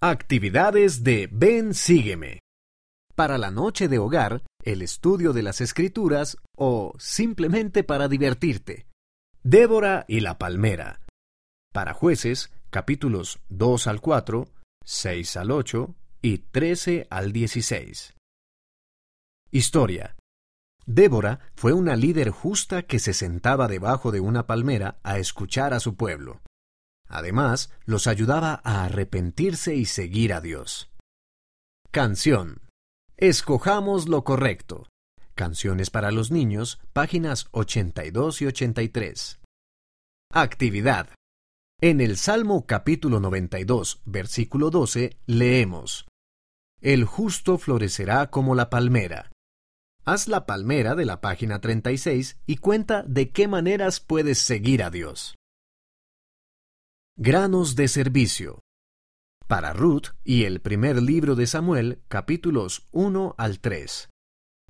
Actividades de Ven Sígueme. Para la noche de hogar, el estudio de las escrituras o simplemente para divertirte. Débora y la palmera. Para jueces, capítulos 2 al 4, 6 al 8 y 13 al 16. Historia. Débora fue una líder justa que se sentaba debajo de una palmera a escuchar a su pueblo. Además, los ayudaba a arrepentirse y seguir a Dios. Canción. Escojamos lo correcto. Canciones para los niños, páginas 82 y 83. Actividad. En el Salmo capítulo 92, versículo 12, leemos, El justo florecerá como la palmera. Haz la palmera de la página 36 y cuenta de qué maneras puedes seguir a Dios. Granos de servicio. Para Ruth y el primer libro de Samuel, capítulos 1 al 3.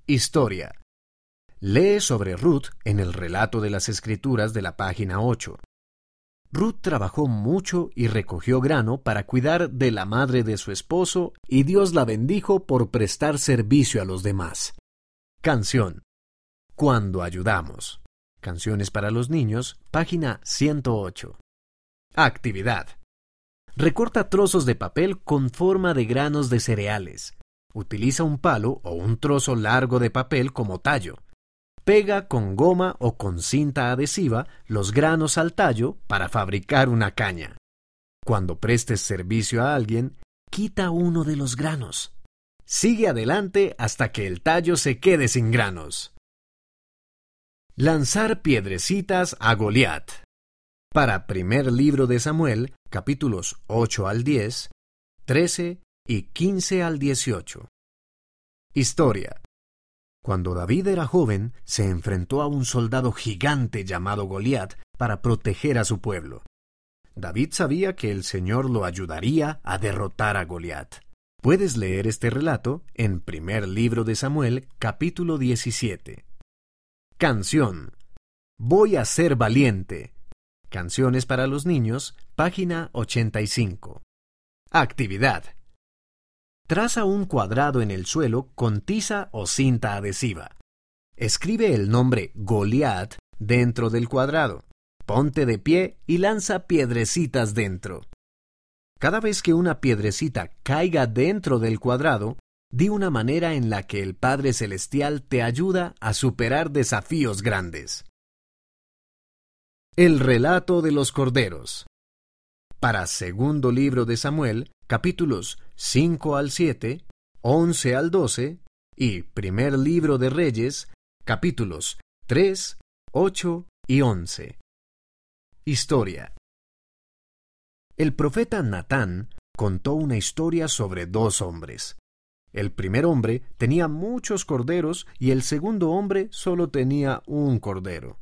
Historia. Lee sobre Ruth en el relato de las Escrituras de la página 8. Ruth trabajó mucho y recogió grano para cuidar de la madre de su esposo y Dios la bendijo por prestar servicio a los demás. Canción. Cuando ayudamos. Canciones para los niños, página 108. Actividad. Recorta trozos de papel con forma de granos de cereales. Utiliza un palo o un trozo largo de papel como tallo. Pega con goma o con cinta adhesiva los granos al tallo para fabricar una caña. Cuando prestes servicio a alguien, quita uno de los granos. Sigue adelante hasta que el tallo se quede sin granos. Lanzar piedrecitas a Goliat. Para primer libro de Samuel, capítulos 8 al 10, 13 y 15 al 18. Historia. Cuando David era joven, se enfrentó a un soldado gigante llamado Goliat para proteger a su pueblo. David sabía que el Señor lo ayudaría a derrotar a Goliat. Puedes leer este relato en primer libro de Samuel, capítulo 17. Canción. Voy a ser valiente Canciones para los niños, página 85. Actividad. Traza un cuadrado en el suelo con tiza o cinta adhesiva. Escribe el nombre Goliat dentro del cuadrado. Ponte de pie y lanza piedrecitas dentro. Cada vez que una piedrecita caiga dentro del cuadrado, di una manera en la que el Padre Celestial te ayuda a superar desafíos grandes. El relato de los corderos. Para segundo libro de Samuel, capítulos 5 al 7, 11 al 12 y primer libro de Reyes, capítulos 3, 8 y 11. Historia. El profeta Natán contó una historia sobre dos hombres. El primer hombre tenía muchos corderos y el segundo hombre solo tenía un cordero.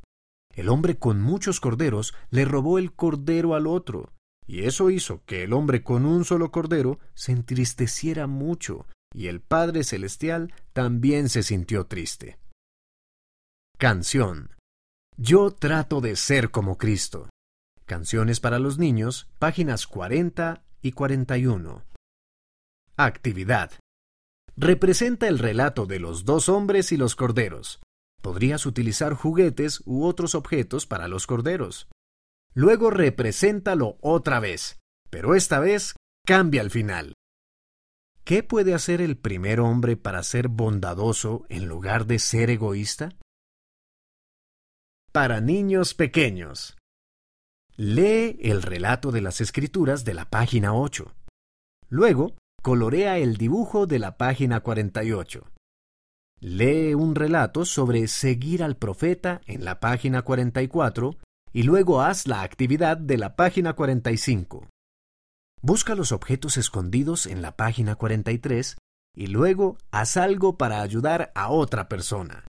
El hombre con muchos corderos le robó el cordero al otro, y eso hizo que el hombre con un solo cordero se entristeciera mucho, y el Padre Celestial también se sintió triste. Canción. Yo trato de ser como Cristo. Canciones para los niños, páginas 40 y 41. Actividad. Representa el relato de los dos hombres y los corderos. Podrías utilizar juguetes u otros objetos para los corderos. Luego represéntalo otra vez, pero esta vez cambia al final. ¿Qué puede hacer el primer hombre para ser bondadoso en lugar de ser egoísta? Para niños pequeños. Lee el relato de las escrituras de la página 8. Luego, colorea el dibujo de la página 48. Lee un relato sobre seguir al profeta en la página 44 y luego haz la actividad de la página 45. Busca los objetos escondidos en la página 43 y luego haz algo para ayudar a otra persona.